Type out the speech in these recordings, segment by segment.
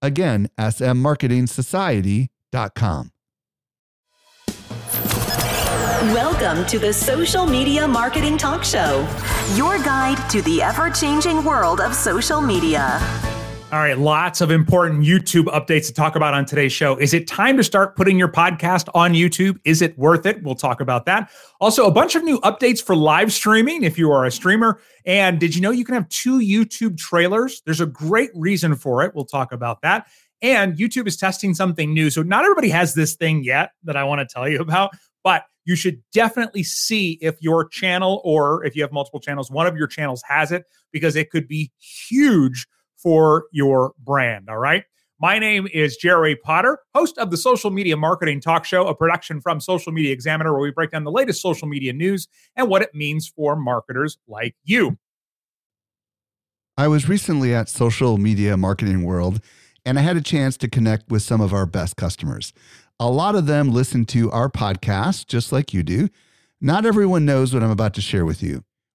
Again, smmarketingsociety.com. Welcome to the Social Media Marketing Talk Show, your guide to the ever changing world of social media. All right, lots of important YouTube updates to talk about on today's show. Is it time to start putting your podcast on YouTube? Is it worth it? We'll talk about that. Also, a bunch of new updates for live streaming if you are a streamer. And did you know you can have two YouTube trailers? There's a great reason for it. We'll talk about that. And YouTube is testing something new. So, not everybody has this thing yet that I want to tell you about, but you should definitely see if your channel or if you have multiple channels, one of your channels has it because it could be huge for your brand. All right. My name is Jerry Potter, host of the Social Media Marketing Talk Show, a production from Social Media Examiner, where we break down the latest social media news and what it means for marketers like you. I was recently at Social Media Marketing World and I had a chance to connect with some of our best customers. A lot of them listen to our podcast just like you do. Not everyone knows what I'm about to share with you.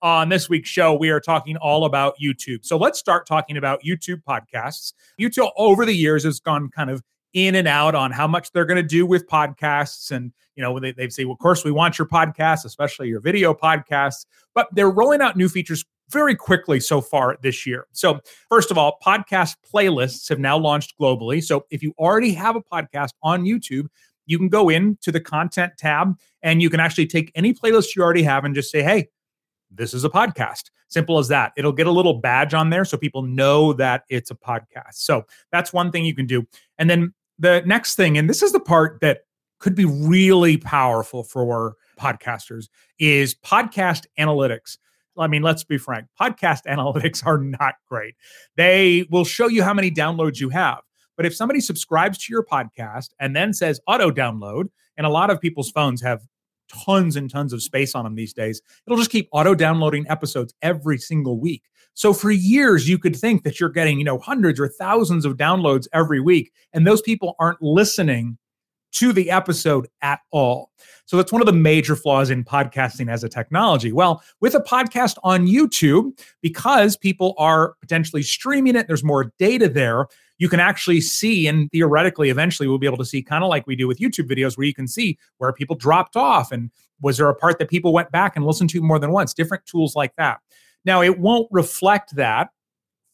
On this week's show, we are talking all about YouTube. So let's start talking about YouTube podcasts. YouTube over the years has gone kind of in and out on how much they're going to do with podcasts. And, you know, they, they say, well, of course, we want your podcasts, especially your video podcasts, but they're rolling out new features very quickly so far this year. So, first of all, podcast playlists have now launched globally. So, if you already have a podcast on YouTube, you can go into the content tab and you can actually take any playlist you already have and just say, hey, this is a podcast. Simple as that. It'll get a little badge on there so people know that it's a podcast. So that's one thing you can do. And then the next thing, and this is the part that could be really powerful for podcasters, is podcast analytics. I mean, let's be frank, podcast analytics are not great. They will show you how many downloads you have. But if somebody subscribes to your podcast and then says auto download, and a lot of people's phones have tons and tons of space on them these days. It'll just keep auto downloading episodes every single week. So for years, you could think that you're getting, you know, hundreds or thousands of downloads every week, and those people aren't listening to the episode at all. So that's one of the major flaws in podcasting as a technology. Well, with a podcast on YouTube, because people are potentially streaming it, there's more data there you can actually see, and theoretically, eventually, we'll be able to see kind of like we do with YouTube videos, where you can see where people dropped off and was there a part that people went back and listened to more than once, different tools like that. Now, it won't reflect that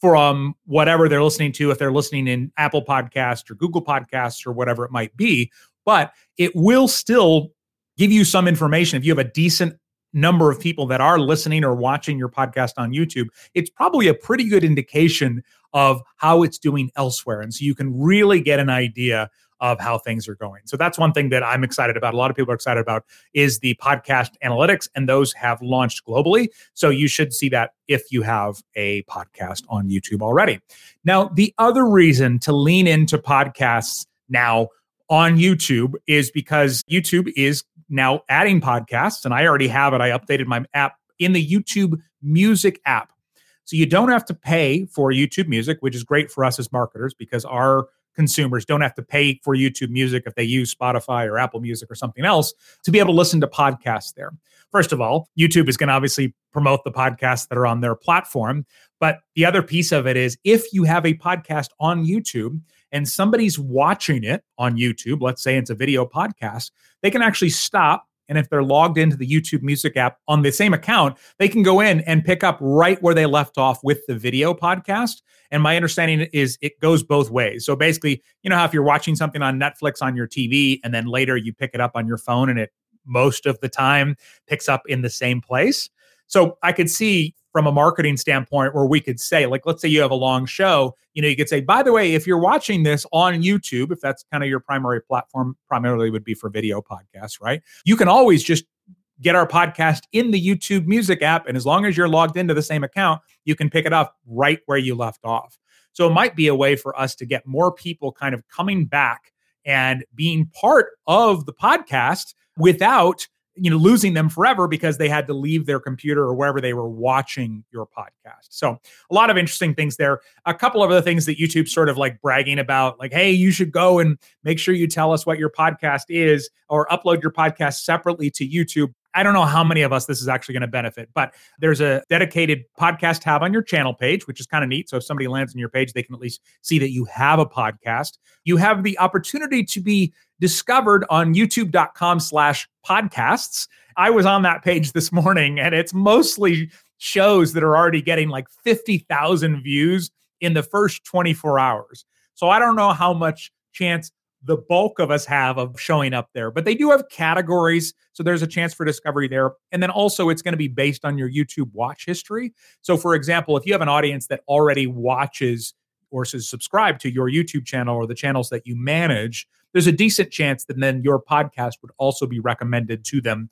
from whatever they're listening to, if they're listening in Apple Podcasts or Google Podcasts or whatever it might be, but it will still give you some information. If you have a decent number of people that are listening or watching your podcast on YouTube, it's probably a pretty good indication of how it's doing elsewhere. And so you can really get an idea of how things are going. So that's one thing that I'm excited about. A lot of people are excited about is the podcast analytics, and those have launched globally. So you should see that if you have a podcast on YouTube already. Now, the other reason to lean into podcasts now on YouTube is because YouTube is now adding podcasts, and I already have it. I updated my app in the YouTube Music app. So you don't have to pay for YouTube Music, which is great for us as marketers because our consumers don't have to pay for YouTube Music if they use Spotify or Apple Music or something else to be able to listen to podcasts there. First of all, YouTube is going to obviously promote the podcasts that are on their platform. But the other piece of it is if you have a podcast on YouTube and somebody's watching it on YouTube, let's say it's a video podcast, they can actually stop and if they're logged into the YouTube Music app on the same account, they can go in and pick up right where they left off with the video podcast. And my understanding is it goes both ways. So basically, you know how if you're watching something on Netflix on your TV and then later you pick it up on your phone and it most of the time picks up in the same place. So I could see from a marketing standpoint where we could say like let's say you have a long show you know you could say by the way if you're watching this on youtube if that's kind of your primary platform primarily would be for video podcasts right? You can always just get our podcast in the youtube music app and as long as you're logged into the same account you can pick it up right where you left off. So it might be a way for us to get more people kind of coming back and being part of the podcast without you know losing them forever because they had to leave their computer or wherever they were watching your podcast so a lot of interesting things there a couple of other things that youtube sort of like bragging about like hey you should go and make sure you tell us what your podcast is or upload your podcast separately to youtube I don't know how many of us this is actually going to benefit, but there's a dedicated podcast tab on your channel page, which is kind of neat. So if somebody lands on your page, they can at least see that you have a podcast. You have the opportunity to be discovered on youtube.com slash podcasts. I was on that page this morning and it's mostly shows that are already getting like 50,000 views in the first 24 hours. So I don't know how much chance the bulk of us have of showing up there. But they do have categories. So there's a chance for discovery there. And then also, it's going to be based on your YouTube watch history. So, for example, if you have an audience that already watches or is subscribed to your YouTube channel or the channels that you manage, there's a decent chance that then your podcast would also be recommended to them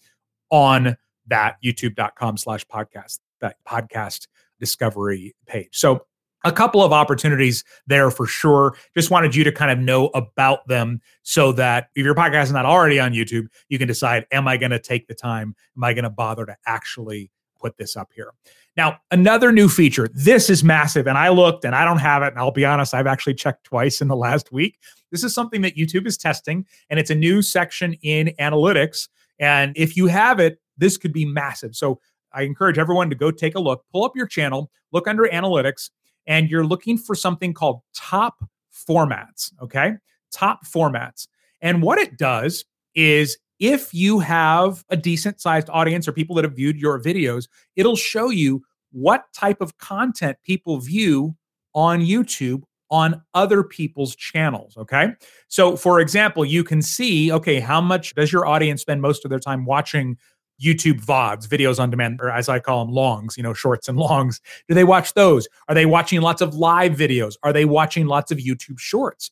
on that youtube.com slash podcast, that podcast discovery page. So a couple of opportunities there for sure. Just wanted you to kind of know about them so that if your podcast is not already on YouTube, you can decide, am I going to take the time? Am I going to bother to actually put this up here? Now, another new feature. This is massive. And I looked and I don't have it. And I'll be honest, I've actually checked twice in the last week. This is something that YouTube is testing, and it's a new section in analytics. And if you have it, this could be massive. So I encourage everyone to go take a look, pull up your channel, look under analytics, and you're looking for something called top formats. Okay. Top formats. And what it does is if you have a decent sized audience or people that have viewed your videos, it'll show you what type of content people view on YouTube on other people's channels. Okay. So, for example, you can see, okay, how much does your audience spend most of their time watching YouTube VODs, videos on demand, or as I call them, longs, you know, shorts and longs. Do they watch those? Are they watching lots of live videos? Are they watching lots of YouTube shorts?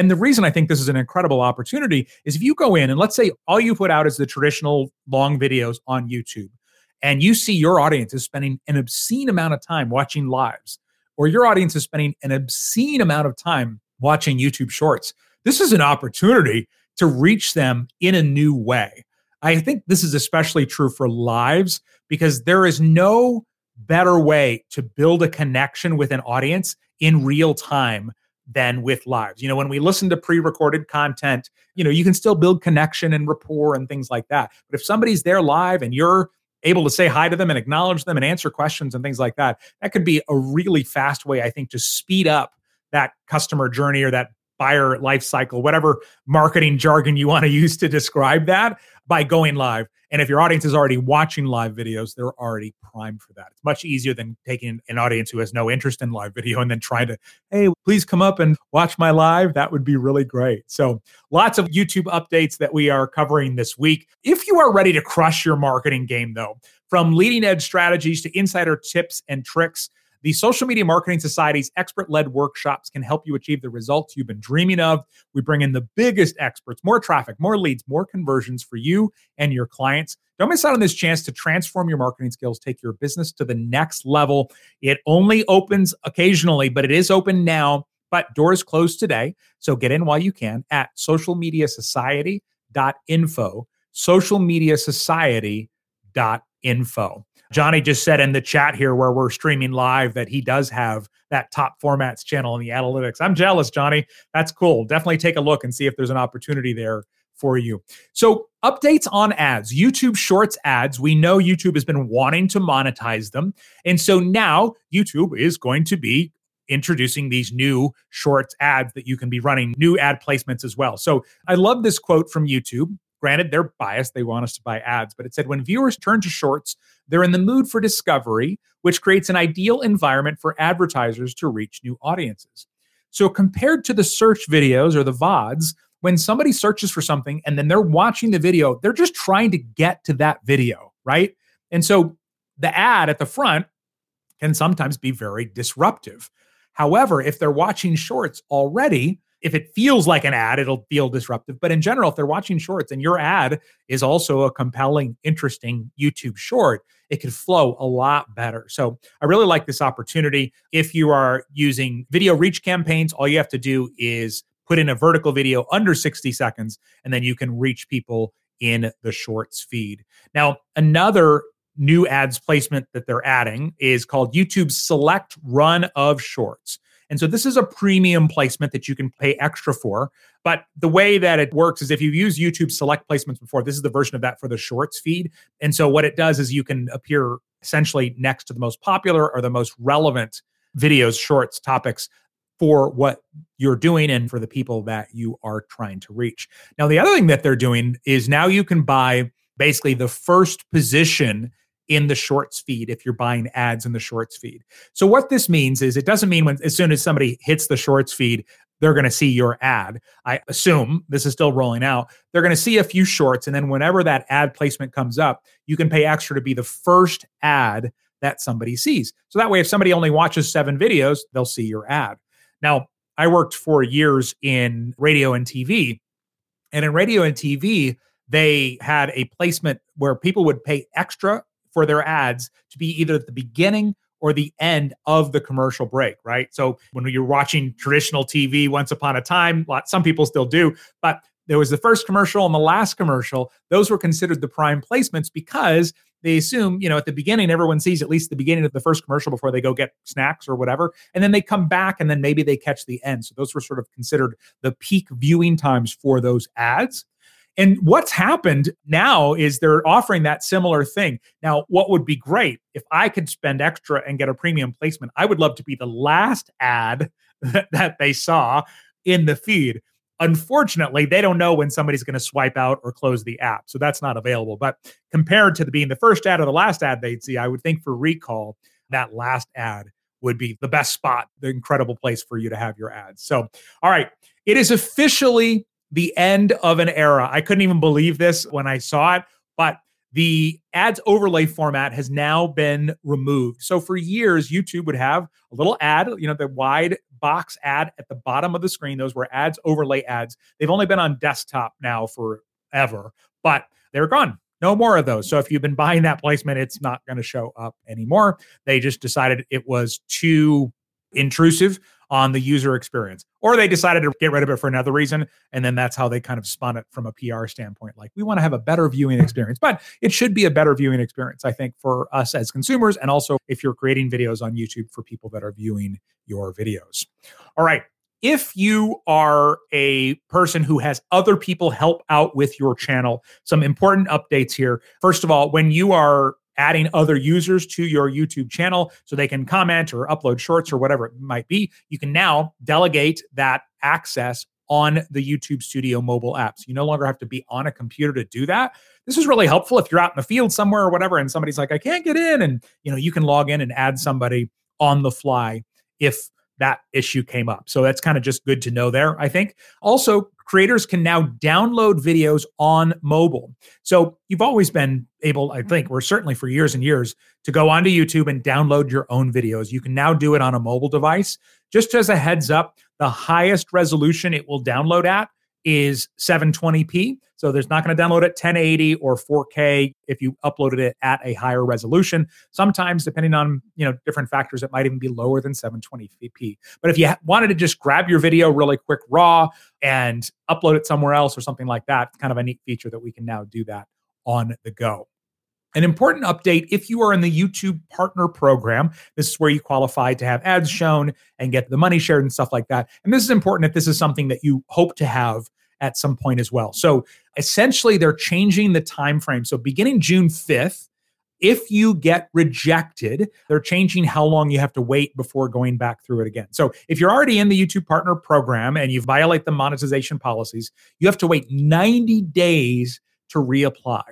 And the reason I think this is an incredible opportunity is if you go in and let's say all you put out is the traditional long videos on YouTube, and you see your audience is spending an obscene amount of time watching lives, or your audience is spending an obscene amount of time watching YouTube shorts, this is an opportunity to reach them in a new way. I think this is especially true for lives because there is no better way to build a connection with an audience in real time than with lives. You know, when we listen to pre-recorded content, you know, you can still build connection and rapport and things like that. But if somebody's there live and you're able to say hi to them and acknowledge them and answer questions and things like that, that could be a really fast way I think to speed up that customer journey or that buyer life cycle, whatever marketing jargon you want to use to describe that by going live. And if your audience is already watching live videos, they're already primed for that. It's much easier than taking an audience who has no interest in live video and then trying to, hey, please come up and watch my live. That would be really great. So, lots of YouTube updates that we are covering this week. If you are ready to crush your marketing game, though, from leading edge strategies to insider tips and tricks, the Social Media Marketing Society's expert led workshops can help you achieve the results you've been dreaming of. We bring in the biggest experts, more traffic, more leads, more conversions for you and your clients. Don't miss out on this chance to transform your marketing skills, take your business to the next level. It only opens occasionally, but it is open now. But doors close today. So get in while you can at socialmediasociety.info, socialmediasociety.info info. Johnny just said in the chat here where we're streaming live that he does have that top formats channel in the analytics. I'm jealous, Johnny. That's cool. Definitely take a look and see if there's an opportunity there for you. So, updates on ads, YouTube Shorts ads. We know YouTube has been wanting to monetize them. And so now YouTube is going to be introducing these new Shorts ads that you can be running, new ad placements as well. So, I love this quote from YouTube. Granted, they're biased. They want us to buy ads, but it said when viewers turn to shorts, they're in the mood for discovery, which creates an ideal environment for advertisers to reach new audiences. So, compared to the search videos or the VODs, when somebody searches for something and then they're watching the video, they're just trying to get to that video, right? And so the ad at the front can sometimes be very disruptive. However, if they're watching shorts already, if it feels like an ad, it'll feel disruptive. But in general, if they're watching shorts and your ad is also a compelling, interesting YouTube short, it could flow a lot better. So I really like this opportunity. If you are using video reach campaigns, all you have to do is put in a vertical video under 60 seconds, and then you can reach people in the shorts feed. Now, another new ads placement that they're adding is called YouTube Select Run of Shorts. And so this is a premium placement that you can pay extra for. But the way that it works is if you've used YouTube select placements before, this is the version of that for the shorts feed. And so what it does is you can appear essentially next to the most popular or the most relevant videos, shorts, topics for what you're doing and for the people that you are trying to reach. Now, the other thing that they're doing is now you can buy basically the first position in the shorts feed if you're buying ads in the shorts feed. So what this means is it doesn't mean when as soon as somebody hits the shorts feed they're going to see your ad. I assume this is still rolling out. They're going to see a few shorts and then whenever that ad placement comes up, you can pay extra to be the first ad that somebody sees. So that way if somebody only watches 7 videos, they'll see your ad. Now, I worked for years in radio and TV. And in radio and TV, they had a placement where people would pay extra for their ads to be either at the beginning or the end of the commercial break, right? So when you're watching traditional TV once upon a time, some people still do, but there was the first commercial and the last commercial. Those were considered the prime placements because they assume, you know, at the beginning, everyone sees at least the beginning of the first commercial before they go get snacks or whatever. And then they come back and then maybe they catch the end. So those were sort of considered the peak viewing times for those ads. And what's happened now is they're offering that similar thing. Now, what would be great if I could spend extra and get a premium placement? I would love to be the last ad that they saw in the feed. Unfortunately, they don't know when somebody's going to swipe out or close the app. So that's not available. But compared to the, being the first ad or the last ad they'd see, I would think for recall, that last ad would be the best spot, the incredible place for you to have your ads. So, all right, it is officially the end of an era. I couldn't even believe this when I saw it, but the ads overlay format has now been removed. So for years, YouTube would have a little ad, you know, the wide box ad at the bottom of the screen. Those were ads, overlay ads. They've only been on desktop now forever, but they're gone. No more of those. So if you've been buying that placement, it's not going to show up anymore. They just decided it was too intrusive on the user experience. Or they decided to get rid of it for another reason. And then that's how they kind of spun it from a PR standpoint. Like, we want to have a better viewing hmm. experience, but it should be a better viewing experience, I think, for us as consumers. And also if you're creating videos on YouTube for people that are viewing your videos. All right. If you are a person who has other people help out with your channel, some important updates here. First of all, when you are adding other users to your YouTube channel so they can comment or upload shorts or whatever it might be, you can now delegate that access on the YouTube Studio mobile apps. You no longer have to be on a computer to do that. This is really helpful if you're out in the field somewhere or whatever and somebody's like I can't get in and you know you can log in and add somebody on the fly if that issue came up. So that's kind of just good to know there, I think. Also, creators can now download videos on mobile. So you've always been able, I think, or certainly for years and years, to go onto YouTube and download your own videos. You can now do it on a mobile device. Just as a heads up, the highest resolution it will download at is 720p. So there's not going to download it 1080 or 4K if you uploaded it at a higher resolution. Sometimes, depending on you know different factors, it might even be lower than 720p. But if you wanted to just grab your video really quick raw and upload it somewhere else or something like that, it's kind of a neat feature that we can now do that on the go. An important update if you are in the YouTube partner program, this is where you qualify to have ads shown and get the money shared and stuff like that. And this is important if this is something that you hope to have at some point as well. So essentially they're changing the time frame. So beginning June 5th, if you get rejected, they're changing how long you have to wait before going back through it again. So if you're already in the YouTube partner program and you violate the monetization policies, you have to wait 90 days to reapply.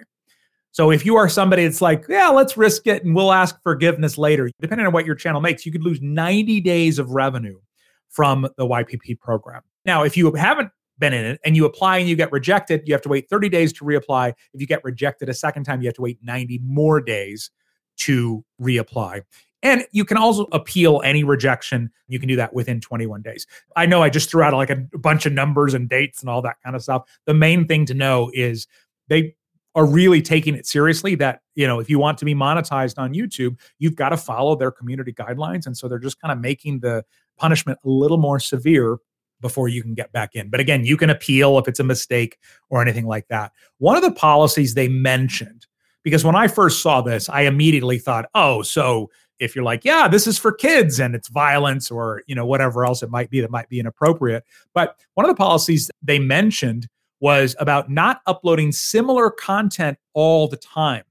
So if you are somebody that's like, yeah, let's risk it and we'll ask forgiveness later, depending on what your channel makes, you could lose 90 days of revenue from the YPP program. Now, if you haven't been in it and you apply and you get rejected, you have to wait 30 days to reapply. If you get rejected a second time, you have to wait 90 more days to reapply. And you can also appeal any rejection. You can do that within 21 days. I know I just threw out like a bunch of numbers and dates and all that kind of stuff. The main thing to know is they are really taking it seriously that you know if you want to be monetized on youtube you've got to follow their community guidelines and so they're just kind of making the punishment a little more severe before you can get back in. But again, you can appeal if it's a mistake or anything like that. One of the policies they mentioned, because when I first saw this, I immediately thought, oh, so if you're like, yeah, this is for kids and it's violence or, you know, whatever else it might be that might be inappropriate. But one of the policies they mentioned was about not uploading similar content all the time.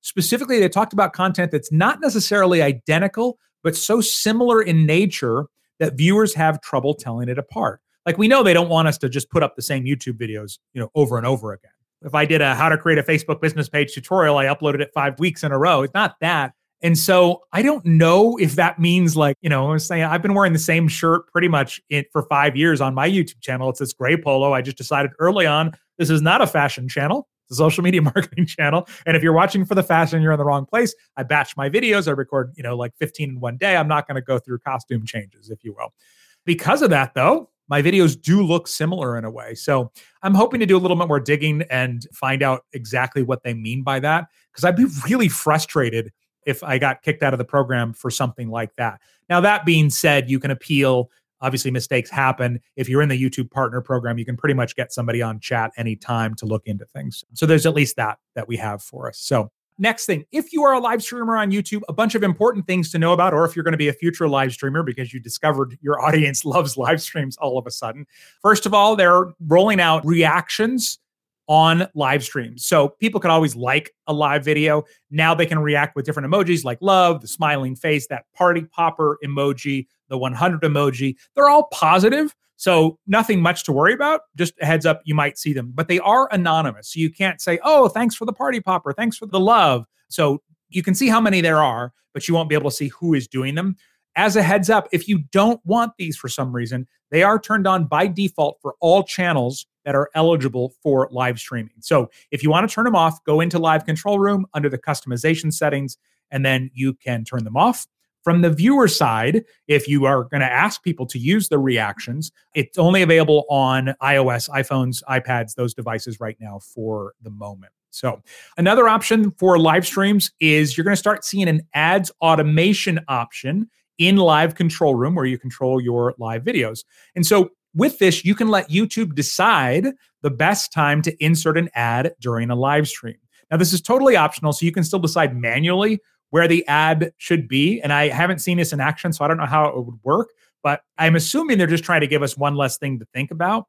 Specifically, they talked about content that's not necessarily identical, but so similar in nature that viewers have trouble telling it apart. Like we know they don't want us to just put up the same YouTube videos, you know, over and over again. If I did a how to create a Facebook business page tutorial, I uploaded it 5 weeks in a row. It's not that. And so I don't know if that means like, you know, I'm saying I've been wearing the same shirt pretty much in, for five years on my YouTube channel. It's this gray polo. I just decided early on this is not a fashion channel. It's a social media marketing channel. And if you're watching for the fashion, you're in the wrong place. I batch my videos. I record, you know, like 15 in one day. I'm not going to go through costume changes, if you will. Because of that, though, my videos do look similar in a way. So I'm hoping to do a little bit more digging and find out exactly what they mean by that. Because I'd be really frustrated if I got kicked out of the program for something like that. Now, that being said, you can appeal. Obviously, mistakes happen. If you're in the YouTube partner program, you can pretty much get somebody on chat anytime to look into things. So there's at least that that we have for us. So next thing, if you are a live streamer on YouTube, a bunch of important things to know about, or if you're going to be a future live streamer because you discovered your audience loves live streams all of a sudden. First of all, they're rolling out reactions on live streams. So people can always like a live video. Now they can react with different emojis like love, the smiling face, that party popper emoji, the 100 emoji. They're all positive. So nothing much to worry about. Just a heads up, you might see them, but they are anonymous. So you can't say, oh, thanks for the party popper. Thanks for the love. So you can see how many there are, but you won't be able to see who is doing them. As a heads up, if you don't want these for some reason, they are turned on by default for all channels that are eligible for live streaming. So if you want to turn them off, go into Live Control Room under the customization settings, and then you can turn them off. From the viewer side, if you are going to ask people to use the reactions, it's only available on iOS, iPhones, iPads, those devices right now for the moment. So, another option for live streams is you're going to start seeing an ads automation option in Live Control Room where you control your live videos. And so, with this, you can let YouTube decide the best time to insert an ad during a live stream. Now, this is totally optional, so you can still decide manually where the ad should be. And I haven't seen this in action, so I don't know how it would work, but I'm assuming they're just trying to give us one less thing to think about.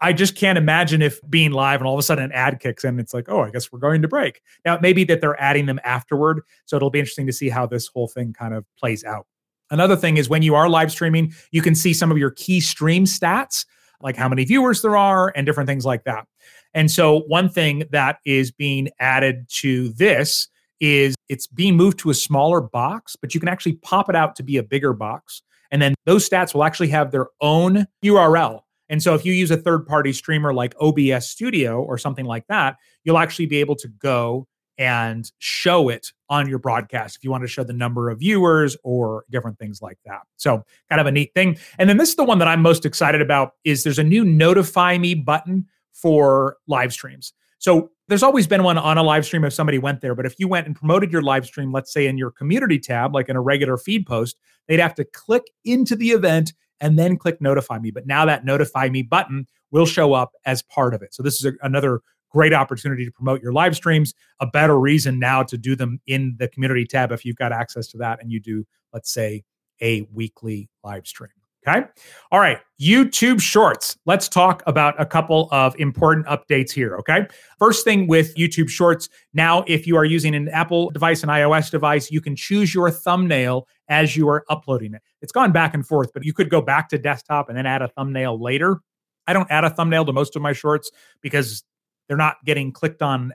I just can't imagine if being live and all of a sudden an ad kicks in, it's like, oh, I guess we're going to break. Now, it may be that they're adding them afterward. So it'll be interesting to see how this whole thing kind of plays out. Another thing is when you are live streaming, you can see some of your key stream stats, like how many viewers there are and different things like that. And so, one thing that is being added to this is it's being moved to a smaller box, but you can actually pop it out to be a bigger box. And then those stats will actually have their own URL. And so if you use a third party streamer like OBS Studio or something like that, you'll actually be able to go and show it on your broadcast if you want to show the number of viewers or different things like that. So, kind of a neat thing. And then this is the one that I'm most excited about is there's a new notify me button for live streams. So, there's always been one on a live stream if somebody went there, but if you went and promoted your live stream, let's say in your community tab like in a regular feed post, they'd have to click into the event and then click notify me. But now that notify me button will show up as part of it. So, this is a, another great opportunity to promote your live streams. A better reason now to do them in the community tab if you've got access to that and you do, let's say, a weekly live stream. Okay. All right. YouTube Shorts. Let's talk about a couple of important updates here. Okay. First thing with YouTube Shorts. Now, if you are using an Apple device, an iOS device, you can choose your thumbnail as you are uploading it. It's gone back and forth, but you could go back to desktop and then add a thumbnail later. I don't add a thumbnail to most of my shorts because they're not getting clicked on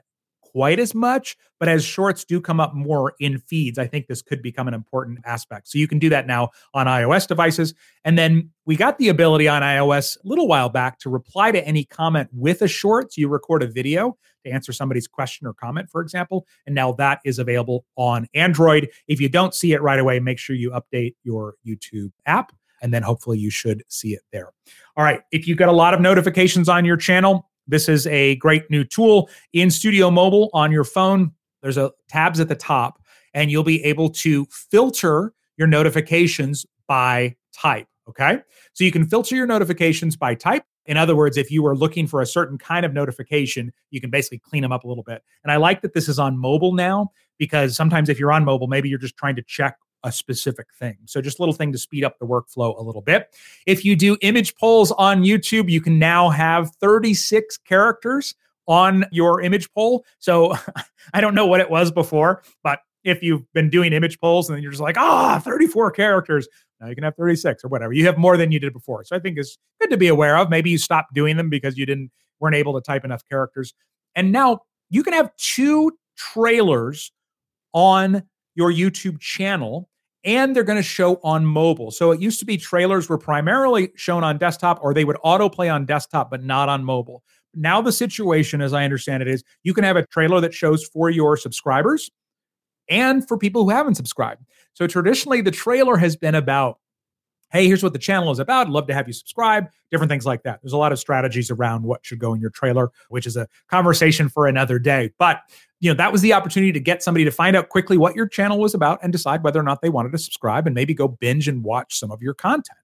quite as much, but as shorts do come up more in feeds, I think this could become an important aspect. So you can do that now on iOS devices. And then we got the ability on iOS a little while back to reply to any comment with a short. So you record a video to answer somebody's question or comment, for example. And now that is available on Android. If you don't see it right away, make sure you update your YouTube app and then hopefully you should see it there. All right. If you've got a lot of notifications on your channel, this is a great new tool in Studio Mobile on your phone. There's a tabs at the top, and you'll be able to filter your notifications by type. Okay. So you can filter your notifications by type. In other words, if you were looking for a certain kind of notification, you can basically clean them up a little bit. And I like that this is on mobile now because sometimes if you're on mobile, maybe you're just trying to check a specific thing. So just a little thing to speed up the workflow a little bit. If you do image polls on YouTube, you can now have 36 characters on your image poll. So I don't know what it was before, but if you've been doing image polls and then you're just like, ah, 34 characters, now you can have 36 or whatever. You have more than you did before. So I think it's good to be aware of. Maybe you stopped doing them because you didn't weren't able to type enough characters. And now you can have two trailers on your YouTube channel and they're going to show on mobile. So it used to be trailers were primarily shown on desktop or they would autoplay on desktop but not on mobile. Now the situation as I understand it is you can have a trailer that shows for your subscribers and for people who haven't subscribed. So traditionally the trailer has been about hey, here's what the channel is about. I'd love to have you subscribe, different things like that. There's a lot of strategies around what should go in your trailer, which is a conversation for another day. But you know, that was the opportunity to get somebody to find out quickly what your channel was about and decide whether or not they wanted to subscribe and maybe go binge and watch some of your content.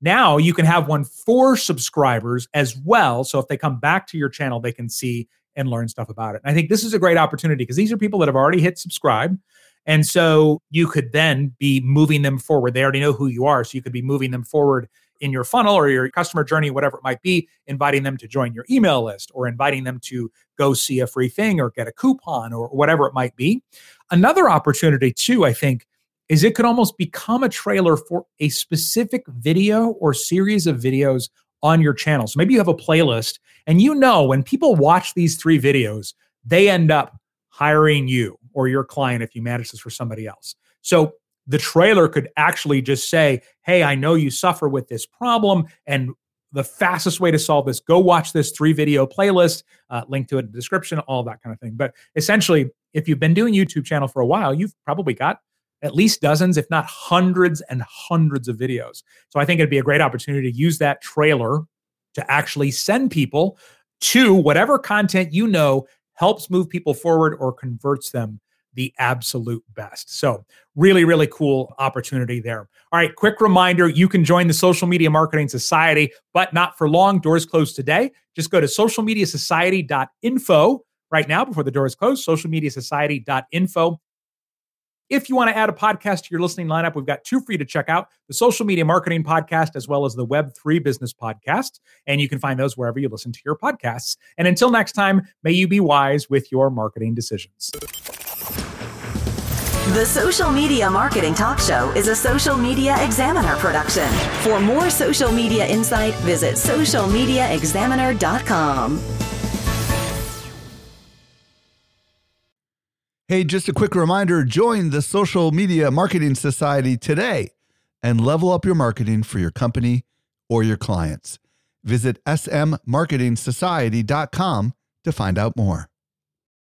Now you can have one for subscribers as well. So if they come back to your channel, they can see and learn stuff about it. And I think this is a great opportunity because these are people that have already hit subscribe. And so you could then be moving them forward. They already know who you are. So you could be moving them forward in your funnel or your customer journey, whatever it might be, inviting them to join your email list or inviting them to go see a free thing or get a coupon or whatever it might be. Another opportunity, too, I think, is it could almost become a trailer for a specific video or series of videos on your channel. So maybe you have a playlist and you know when people watch these three videos, they end up hiring you or your client if you manage this for somebody else. So the trailer could actually just say, Hey, I know you suffer with this problem. And the fastest way to solve this, go watch this three video playlist, uh, link to it in the description, all that kind of thing. But essentially, if you've been doing YouTube channel for a while, you've probably got at least dozens, if not hundreds and hundreds of videos. So I think it'd be a great opportunity to use that trailer to actually send people to whatever content you know helps move people forward or converts them the absolute best. So, really, really cool opportunity there. All right, quick reminder you can join the Social Media Marketing Society, but not for long. Doors closed today. Just go to socialmediasociety.info right now before the doors close, socialmediasociety.info. If you want to add a podcast to your listening lineup, we've got two for you to check out the Social Media Marketing Podcast as well as the Web3 Business Podcast. And you can find those wherever you listen to your podcasts. And until next time, may you be wise with your marketing decisions. The Social Media Marketing Talk Show is a Social Media Examiner production. For more social media insight, visit socialmediaexaminer.com. Hey, just a quick reminder join the Social Media Marketing Society today and level up your marketing for your company or your clients. Visit smmarketingsociety.com to find out more.